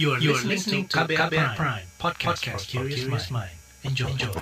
You are, you are listening to KBR, KBR Prime, Prime podcast, podcast for curious mind. Enjoy. Enjoy.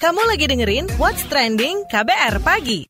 Kamu lagi dengerin What's Trending KBR Pagi.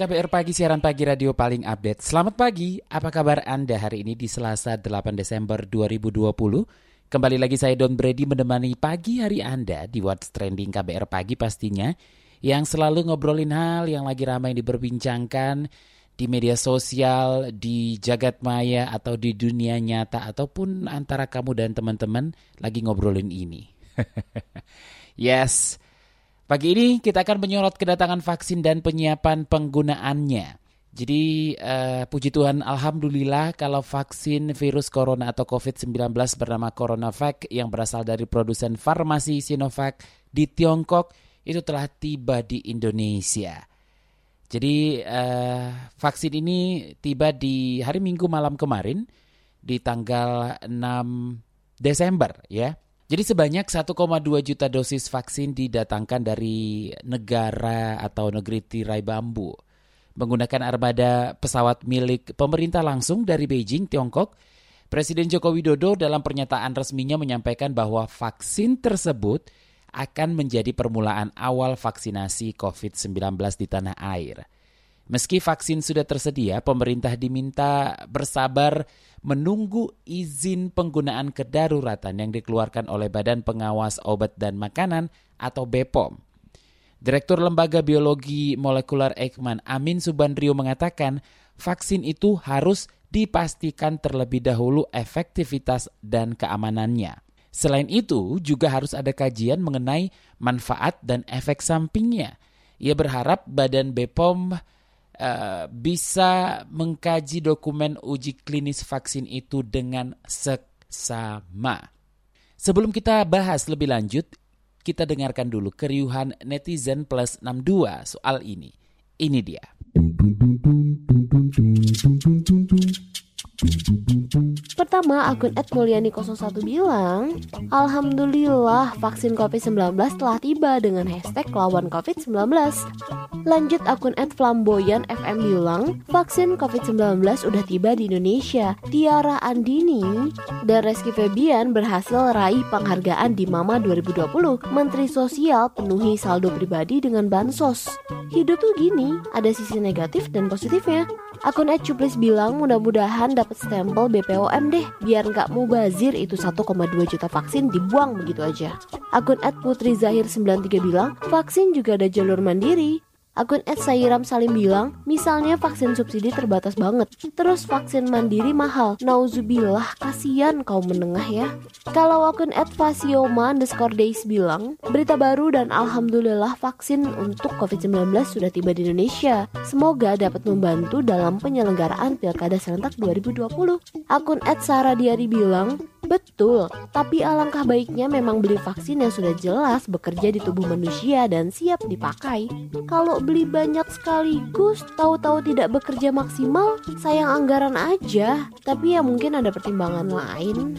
KBR Pagi, siaran pagi radio paling update. Selamat pagi, apa kabar Anda hari ini di Selasa 8 Desember 2020? Kembali lagi saya Don Brady menemani pagi hari Anda di What's Trending KBR Pagi pastinya. Yang selalu ngobrolin hal yang lagi ramai diperbincangkan di media sosial, di jagat maya, atau di dunia nyata, ataupun antara kamu dan teman-teman lagi ngobrolin ini. yes, Pagi ini kita akan menyorot kedatangan vaksin dan penyiapan penggunaannya. Jadi uh, puji Tuhan Alhamdulillah kalau vaksin virus corona atau COVID-19 bernama CoronaVac yang berasal dari produsen farmasi Sinovac di Tiongkok itu telah tiba di Indonesia. Jadi uh, vaksin ini tiba di hari Minggu malam kemarin di tanggal 6 Desember ya. Jadi sebanyak 1,2 juta dosis vaksin didatangkan dari negara atau negeri tirai bambu. Menggunakan armada pesawat milik pemerintah langsung dari Beijing, Tiongkok, Presiden Joko Widodo dalam pernyataan resminya menyampaikan bahwa vaksin tersebut akan menjadi permulaan awal vaksinasi COVID-19 di tanah air. Meski vaksin sudah tersedia, pemerintah diminta bersabar menunggu izin penggunaan kedaruratan yang dikeluarkan oleh Badan Pengawas Obat dan Makanan atau BPOM. Direktur Lembaga Biologi Molekuler Eijkman Amin Subandrio mengatakan vaksin itu harus dipastikan terlebih dahulu efektivitas dan keamanannya. Selain itu, juga harus ada kajian mengenai manfaat dan efek sampingnya. Ia berharap Badan BPOM uh, bisa mengkaji dokumen uji klinis vaksin itu dengan seksama. Sebelum kita bahas lebih lanjut, kita dengarkan dulu keriuhan netizen plus 62 soal ini. Ini dia. Pertama, akun @mulyani01 bilang, Alhamdulillah vaksin COVID-19 telah tiba dengan hashtag lawan COVID-19. Lanjut akun @flamboyan FM bilang, vaksin COVID-19 udah tiba di Indonesia. Tiara Andini dan Reski Febian berhasil raih penghargaan di Mama 2020. Menteri Sosial penuhi saldo pribadi dengan bansos. Hidup tuh gini, ada sisi negatif dan positifnya. Akun @cuplis bilang mudah-mudahan dapat stempel BPOM deh biar nggak mubazir itu 1,2 juta vaksin dibuang begitu aja. Akun @putrizahir93 bilang vaksin juga ada jalur mandiri. Akun Ed Sayiram Salim bilang, misalnya vaksin subsidi terbatas banget, terus vaksin mandiri mahal. Nauzubillah, kasihan kaum menengah ya. Kalau akun Ed Fasioma underscore days bilang, berita baru dan alhamdulillah vaksin untuk COVID-19 sudah tiba di Indonesia. Semoga dapat membantu dalam penyelenggaraan Pilkada Serentak 2020. Akun Ed Sarah Diari bilang, Betul, tapi alangkah baiknya memang beli vaksin yang sudah jelas bekerja di tubuh manusia dan siap dipakai. Kalau beli banyak sekaligus, tahu-tahu tidak bekerja maksimal, sayang anggaran aja. Tapi ya mungkin ada pertimbangan lain.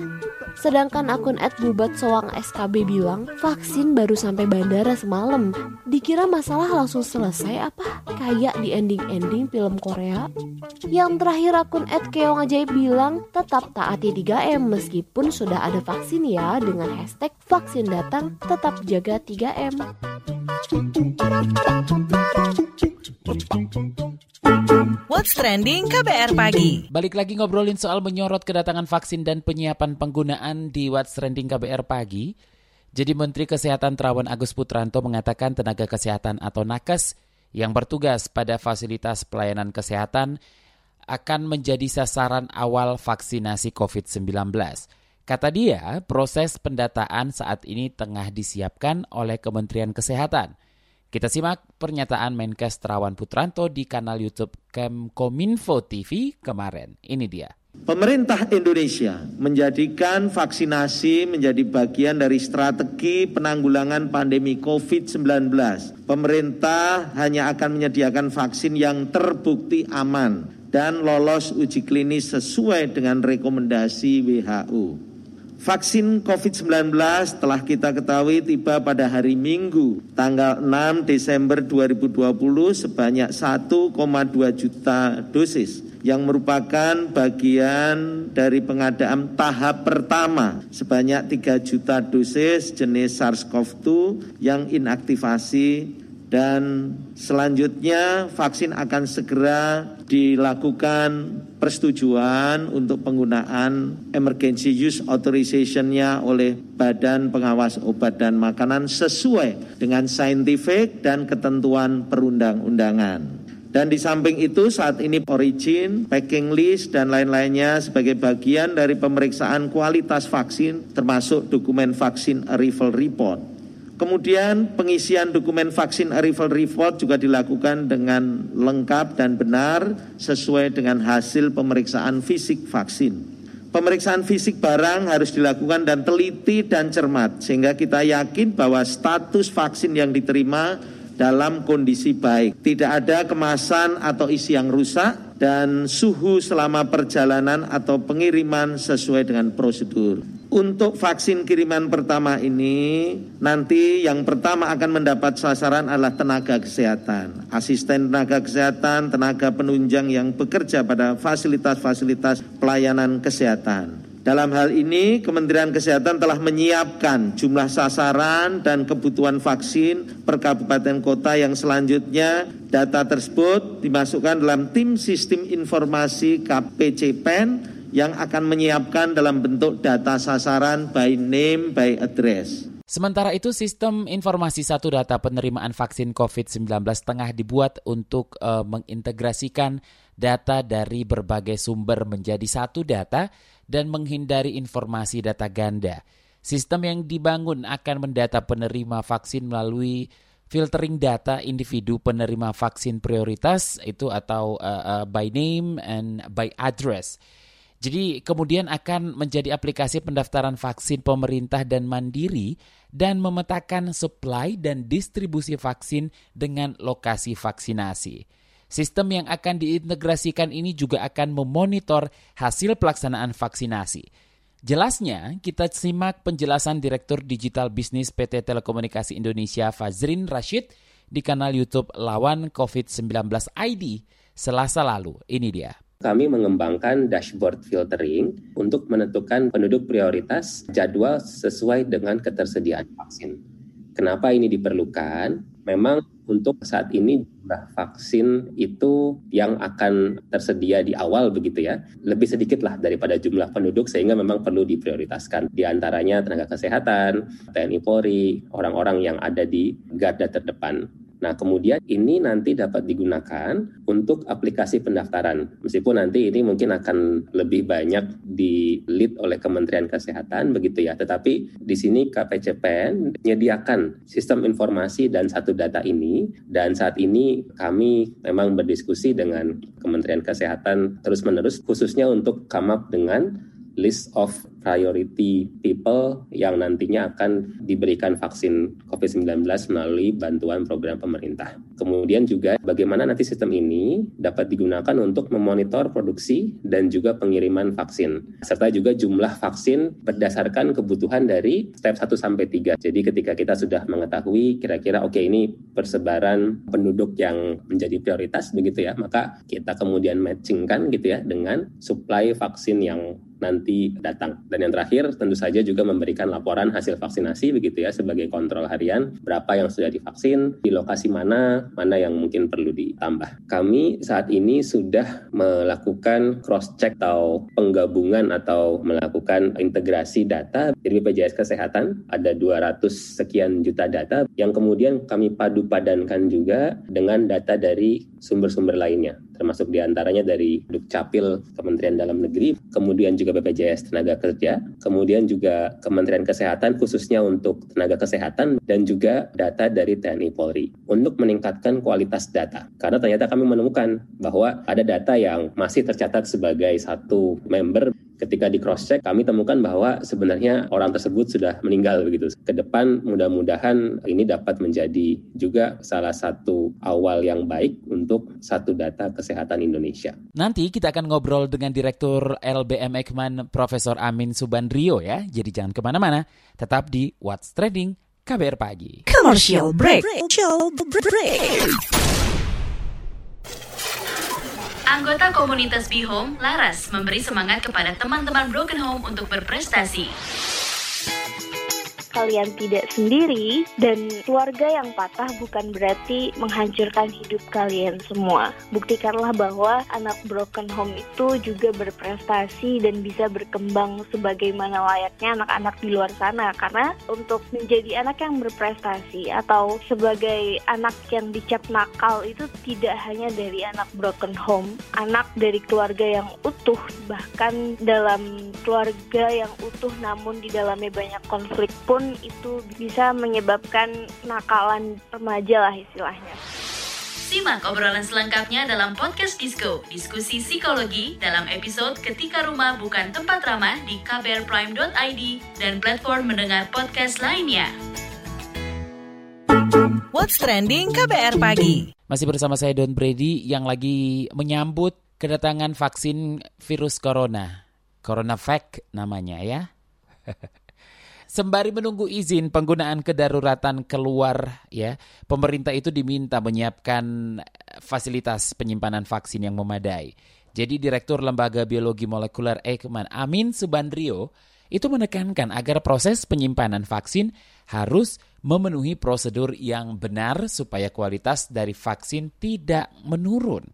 Sedangkan akun @bubat soang SKB bilang vaksin baru sampai bandara semalam. Dikira masalah langsung selesai apa? Kayak di ending-ending film Korea. Yang terakhir akun @keong ajaib bilang tetap taati 3M meskipun sudah ada vaksin ya dengan hashtag vaksin datang tetap jaga 3M. What's Trending KBR Pagi. Balik lagi ngobrolin soal menyorot kedatangan vaksin dan penyiapan penggunaan di What's Trending KBR Pagi. Jadi Menteri Kesehatan Terawan Agus Putranto mengatakan tenaga kesehatan atau nakes yang bertugas pada fasilitas pelayanan kesehatan akan menjadi sasaran awal vaksinasi COVID-19. Kata dia, proses pendataan saat ini tengah disiapkan oleh Kementerian Kesehatan. Kita simak pernyataan Menkes Terawan Putranto di kanal YouTube Kemkominfo TV kemarin. Ini dia. Pemerintah Indonesia menjadikan vaksinasi menjadi bagian dari strategi penanggulangan pandemi COVID-19. Pemerintah hanya akan menyediakan vaksin yang terbukti aman dan lolos uji klinis sesuai dengan rekomendasi WHO. Vaksin COVID-19 telah kita ketahui tiba pada hari Minggu tanggal 6 Desember 2020 sebanyak 1,2 juta dosis yang merupakan bagian dari pengadaan tahap pertama sebanyak 3 juta dosis jenis SARS-CoV-2 yang inaktivasi dan selanjutnya vaksin akan segera dilakukan persetujuan untuk penggunaan emergency use authorization-nya oleh Badan Pengawas Obat dan Makanan sesuai dengan saintifik dan ketentuan perundang-undangan. Dan di samping itu saat ini origin, packing list, dan lain-lainnya sebagai bagian dari pemeriksaan kualitas vaksin termasuk dokumen vaksin arrival report. Kemudian pengisian dokumen vaksin arrival report juga dilakukan dengan lengkap dan benar sesuai dengan hasil pemeriksaan fisik vaksin. Pemeriksaan fisik barang harus dilakukan dan teliti dan cermat sehingga kita yakin bahwa status vaksin yang diterima dalam kondisi baik. Tidak ada kemasan atau isi yang rusak dan suhu selama perjalanan atau pengiriman sesuai dengan prosedur. Untuk vaksin kiriman pertama ini, nanti yang pertama akan mendapat sasaran adalah tenaga kesehatan, asisten tenaga kesehatan, tenaga penunjang yang bekerja pada fasilitas-fasilitas pelayanan kesehatan. Dalam hal ini, Kementerian Kesehatan telah menyiapkan jumlah sasaran dan kebutuhan vaksin per kabupaten kota yang selanjutnya data tersebut dimasukkan dalam tim sistem informasi KPCPEN yang akan menyiapkan dalam bentuk data sasaran by name, by address. Sementara itu, sistem informasi satu data penerimaan vaksin COVID-19 tengah dibuat untuk uh, mengintegrasikan data dari berbagai sumber menjadi satu data dan menghindari informasi data ganda. Sistem yang dibangun akan mendata penerima vaksin melalui filtering data individu penerima vaksin prioritas itu atau uh, uh, by name and by address. Jadi kemudian akan menjadi aplikasi pendaftaran vaksin pemerintah dan mandiri dan memetakan supply dan distribusi vaksin dengan lokasi vaksinasi. Sistem yang akan diintegrasikan ini juga akan memonitor hasil pelaksanaan vaksinasi. Jelasnya, kita simak penjelasan Direktur Digital Bisnis PT Telekomunikasi Indonesia Fazrin Rashid di kanal YouTube Lawan COVID-19 ID selasa lalu. Ini dia kami mengembangkan dashboard filtering untuk menentukan penduduk prioritas jadwal sesuai dengan ketersediaan vaksin. Kenapa ini diperlukan? memang untuk saat ini jumlah vaksin itu yang akan tersedia di awal begitu ya lebih sedikit lah daripada jumlah penduduk sehingga memang perlu diprioritaskan di antaranya tenaga kesehatan, TNI Polri, orang-orang yang ada di garda terdepan. Nah, kemudian ini nanti dapat digunakan untuk aplikasi pendaftaran. Meskipun nanti ini mungkin akan lebih banyak di lead oleh Kementerian Kesehatan begitu ya. Tetapi di sini KPCPN menyediakan sistem informasi dan satu data ini dan saat ini kami memang berdiskusi dengan Kementerian Kesehatan terus-menerus khususnya untuk up dengan list of priority people yang nantinya akan diberikan vaksin COVID-19 melalui bantuan program pemerintah. Kemudian juga bagaimana nanti sistem ini dapat digunakan untuk memonitor produksi dan juga pengiriman vaksin, serta juga jumlah vaksin berdasarkan kebutuhan dari step 1 sampai 3. Jadi ketika kita sudah mengetahui kira-kira oke okay, ini persebaran penduduk yang menjadi prioritas begitu ya, maka kita kemudian matchingkan gitu ya dengan supply vaksin yang nanti datang. Dan yang terakhir tentu saja juga memberikan laporan hasil vaksinasi begitu ya sebagai kontrol harian berapa yang sudah divaksin, di lokasi mana, mana yang mungkin perlu ditambah. Kami saat ini sudah melakukan cross check atau penggabungan atau melakukan integrasi data dari BPJS Kesehatan ada 200 sekian juta data yang kemudian kami padu padankan juga dengan data dari sumber-sumber lainnya termasuk di antaranya dari Dukcapil Kementerian Dalam Negeri, kemudian juga BPJS Tenaga Kerja, kemudian juga Kementerian Kesehatan khususnya untuk tenaga kesehatan dan juga data dari TNI Polri untuk meningkatkan kualitas data. Karena ternyata kami menemukan bahwa ada data yang masih tercatat sebagai satu member ketika di cross check kami temukan bahwa sebenarnya orang tersebut sudah meninggal begitu. Ke depan mudah-mudahan ini dapat menjadi juga salah satu awal yang baik untuk satu data kesehatan Indonesia. Nanti kita akan ngobrol dengan Direktur LBM Ekman Profesor Amin Subandrio ya. Jadi jangan ke mana-mana, tetap di What's Trending KBR Pagi. Commercial break. Commercial break. Anggota komunitas Be Home, Laras, memberi semangat kepada teman-teman Broken Home untuk berprestasi kalian tidak sendiri dan keluarga yang patah bukan berarti menghancurkan hidup kalian semua. Buktikanlah bahwa anak broken home itu juga berprestasi dan bisa berkembang sebagaimana layaknya anak-anak di luar sana karena untuk menjadi anak yang berprestasi atau sebagai anak yang dicap nakal itu tidak hanya dari anak broken home, anak dari keluarga yang utuh bahkan dalam keluarga yang utuh namun di dalamnya banyak konflik pun itu bisa menyebabkan nakalan remaja lah istilahnya. Simak obrolan selengkapnya dalam podcast Disco, diskusi psikologi dalam episode Ketika Rumah Bukan Tempat Ramah di kbrprime.id dan platform mendengar podcast lainnya. What's Trending KBR Pagi. Masih bersama saya Don Brady yang lagi menyambut kedatangan vaksin virus corona. CoronaVac namanya ya. Sembari menunggu izin penggunaan kedaruratan keluar ya, pemerintah itu diminta menyiapkan fasilitas penyimpanan vaksin yang memadai. Jadi Direktur Lembaga Biologi Molekuler Eijkman Amin Subandrio itu menekankan agar proses penyimpanan vaksin harus memenuhi prosedur yang benar supaya kualitas dari vaksin tidak menurun.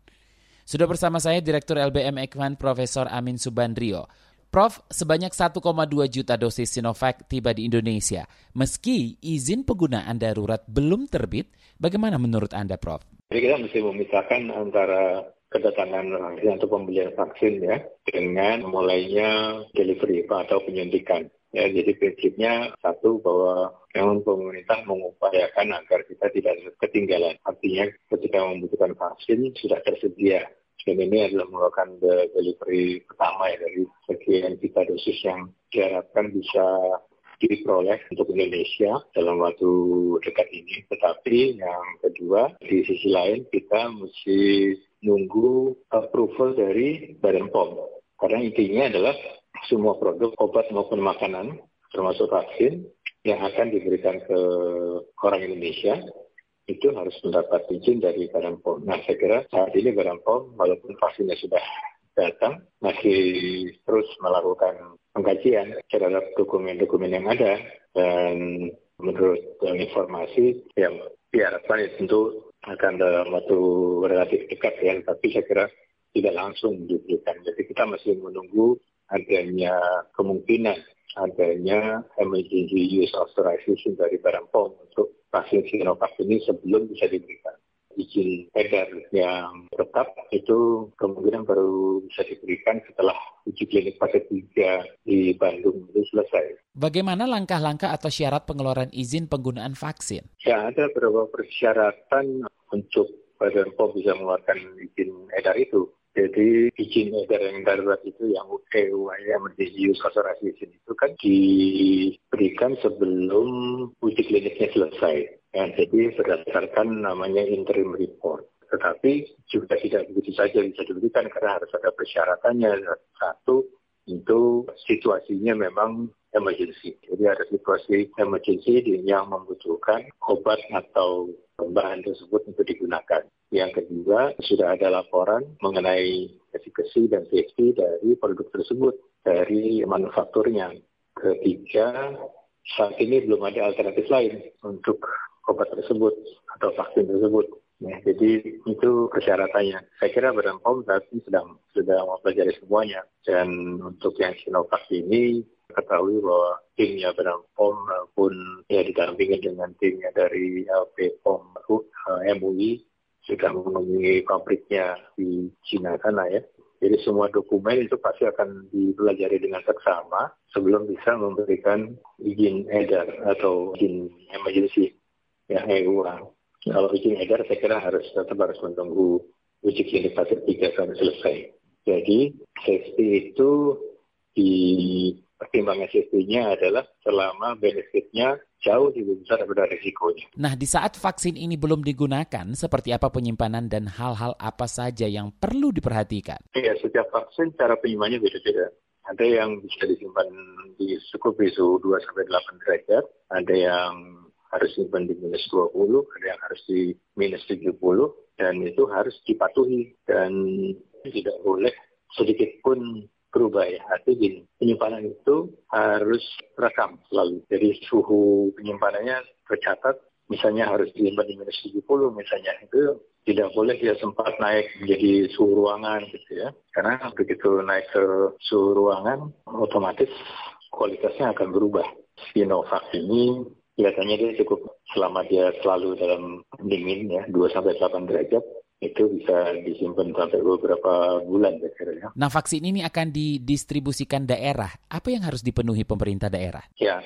Sudah bersama saya Direktur LBM Eijkman Profesor Amin Subandrio. Prof, sebanyak 1,2 juta dosis Sinovac tiba di Indonesia. Meski izin penggunaan darurat belum terbit, bagaimana menurut Anda, Prof? Jadi kita mesti memisahkan antara kedatangan vaksin atau pembelian vaksin ya dengan mulainya delivery atau penyuntikan. Ya, jadi prinsipnya satu bahwa memang pemerintah mengupayakan agar kita tidak ketinggalan. Artinya ketika membutuhkan vaksin sudah tersedia dan ini adalah merupakan delivery pertama ya dari sekian juta dosis yang diharapkan bisa diperoleh untuk Indonesia dalam waktu dekat ini. Tetapi yang kedua, di sisi lain kita mesti nunggu approval dari Badan POM. Karena intinya adalah semua produk obat maupun makanan, termasuk vaksin, yang akan diberikan ke orang Indonesia itu harus mendapat izin dari Badan POM. Nah, saya kira saat ini Badan POM, walaupun vaksinnya sudah datang, masih terus melakukan pengkajian terhadap dokumen-dokumen yang ada. Dan menurut informasi yang diharapkan itu tentu akan dalam waktu relatif dekat ya, tapi saya kira tidak langsung diberikan. Jadi kita masih menunggu adanya kemungkinan adanya emergency use authorization dari Badan POM untuk vaksin Sinovac ini sebelum bisa diberikan izin edar yang tetap itu kemungkinan baru bisa diberikan setelah uji klinik fase 3 di Bandung itu selesai. Bagaimana langkah-langkah atau syarat pengeluaran izin penggunaan vaksin? Ya, ada beberapa persyaratan untuk Badan POM bisa mengeluarkan izin edar itu. Jadi izin edar yang darurat itu yang EUI Emergency Use Authorization itu kan diberikan sebelum uji kliniknya selesai. Ya, jadi berdasarkan namanya interim report. Tetapi juga tidak begitu saja bisa diberikan karena harus ada persyaratannya. Satu, itu situasinya memang emergency. Jadi ada situasi emergency yang membutuhkan obat atau bahan tersebut untuk digunakan. Yang kedua, sudah ada laporan mengenai efekasi dan safety dari produk tersebut dari manufakturnya. Ketiga, saat ini belum ada alternatif lain untuk obat tersebut atau vaksin tersebut. Ya, jadi itu persyaratannya. Saya kira Badan POM saat ini sedang sudah mempelajari semuanya. Dan untuk yang Sinovac ini ketahui bahwa timnya Badan POM pun ya didampingi dengan timnya dari LP POM MUI sudah mengunjungi pabriknya di Cina sana ya. Jadi semua dokumen itu pasti akan dipelajari dengan seksama sebelum bisa memberikan izin edar atau izin emergency ya EUA. Kalau izin edar saya kira harus tetap harus menunggu uji klinik fase 3 sampai selesai. Jadi safety itu di pertimbangan safety-nya adalah selama benefitnya jauh lebih besar daripada risikonya. Nah, di saat vaksin ini belum digunakan, seperti apa penyimpanan dan hal-hal apa saja yang perlu diperhatikan? Ya, setiap vaksin cara penyimpanannya beda-beda. Ada yang bisa disimpan di suhu 2 sampai 8 derajat, ada yang harus simpan di minus 20, ada yang harus di minus 70, dan itu harus dipatuhi dan tidak boleh sedikit pun berubah ya. Artinya penyimpanan itu harus rekam selalu. Jadi suhu penyimpanannya tercatat, misalnya harus disimpan di minus 70 misalnya, itu tidak boleh dia sempat naik menjadi suhu ruangan gitu ya. Karena begitu naik ke suhu ruangan, otomatis kualitasnya akan berubah. Sinovac ini biasanya dia cukup selama dia selalu dalam dingin ya 2 sampai 8 derajat itu bisa disimpan sampai beberapa bulan ya. Nah vaksin ini akan didistribusikan daerah. Apa yang harus dipenuhi pemerintah daerah? Ya,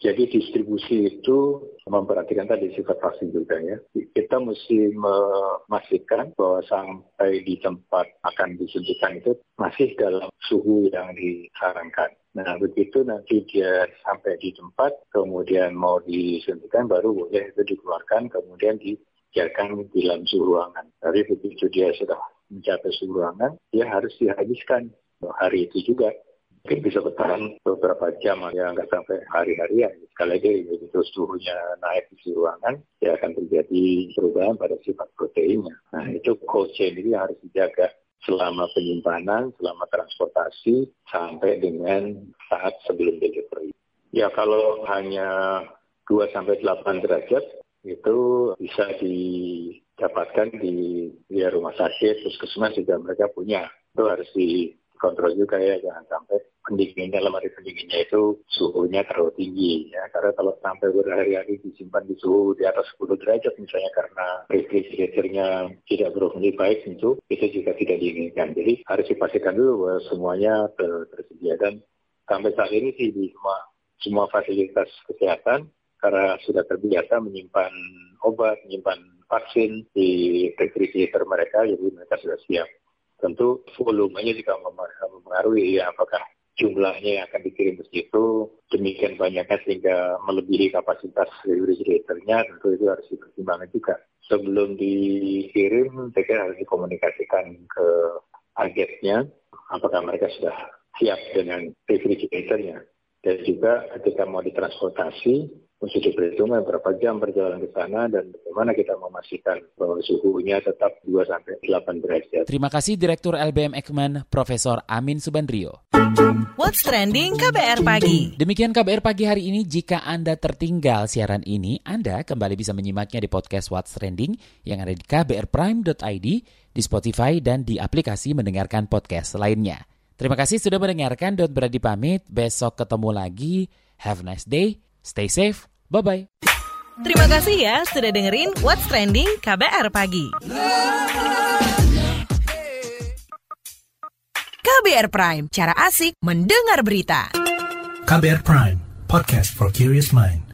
jadi distribusi itu memperhatikan tadi sifat vaksin juga ya. Kita mesti memastikan bahwa sampai di tempat akan disuntikan itu masih dalam suhu yang disarankan. Nah begitu nanti dia sampai di tempat, kemudian mau disuntikan baru boleh itu dikeluarkan, kemudian di biarkan di dalam suhu ruangan. Tapi begitu dia sudah mencapai suhu ruangan, dia harus dihabiskan hari itu juga. Mungkin bisa bertahan beberapa jam, ya nggak sampai hari-harian. Sekali lagi, begitu suhunya naik di suhu ruangan, ya akan terjadi perubahan pada sifat proteinnya. Nah, itu cold chain ini harus dijaga selama penyimpanan, selama transportasi, sampai dengan saat sebelum delivery. Ya kalau hanya 2 sampai 8 derajat itu bisa didapatkan di ya, rumah sakit, puskesmas juga mereka punya. Itu harus dikontrol juga ya, jangan sampai pendinginnya, lemari pendinginnya itu suhunya terlalu tinggi ya. Karena kalau sampai berhari-hari disimpan di suhu di atas 10 derajat misalnya karena refrigeratornya tidak berfungsi baik itu, itu juga tidak diinginkan. Jadi harus dipastikan dulu bahwa semuanya tersedia dan sampai saat ini sih di semua, semua fasilitas kesehatan karena sudah terbiasa menyimpan obat, menyimpan vaksin di refrigerator mereka, jadi mereka sudah siap. Tentu volumenya juga mempengaruhi ya apakah jumlahnya yang akan dikirim ke situ demikian banyaknya sehingga melebihi kapasitas refrigeratornya tentu itu harus dipertimbangkan juga. Sebelum dikirim, saya harus dikomunikasikan ke agennya apakah mereka sudah siap dengan refrigeratornya. Dan juga ketika mau ditransportasi, mesti diperhitungkan berapa jam perjalanan ke sana dan bagaimana kita memastikan bahwa suhunya tetap 2 sampai 8 derajat. Terima kasih Direktur LBM Ekman Profesor Amin Subandrio. What's trending KBR pagi. Demikian KBR pagi hari ini. Jika Anda tertinggal siaran ini, Anda kembali bisa menyimaknya di podcast What's Trending yang ada di kbrprime.id, di Spotify dan di aplikasi mendengarkan podcast lainnya. Terima kasih sudah mendengarkan dan beradi pamit. Besok ketemu lagi. Have a nice day. Stay safe. Bye-bye. Terima kasih ya sudah dengerin What's Trending KBR Pagi. KBR Prime, cara asik mendengar berita. KBR Prime, podcast for curious mind.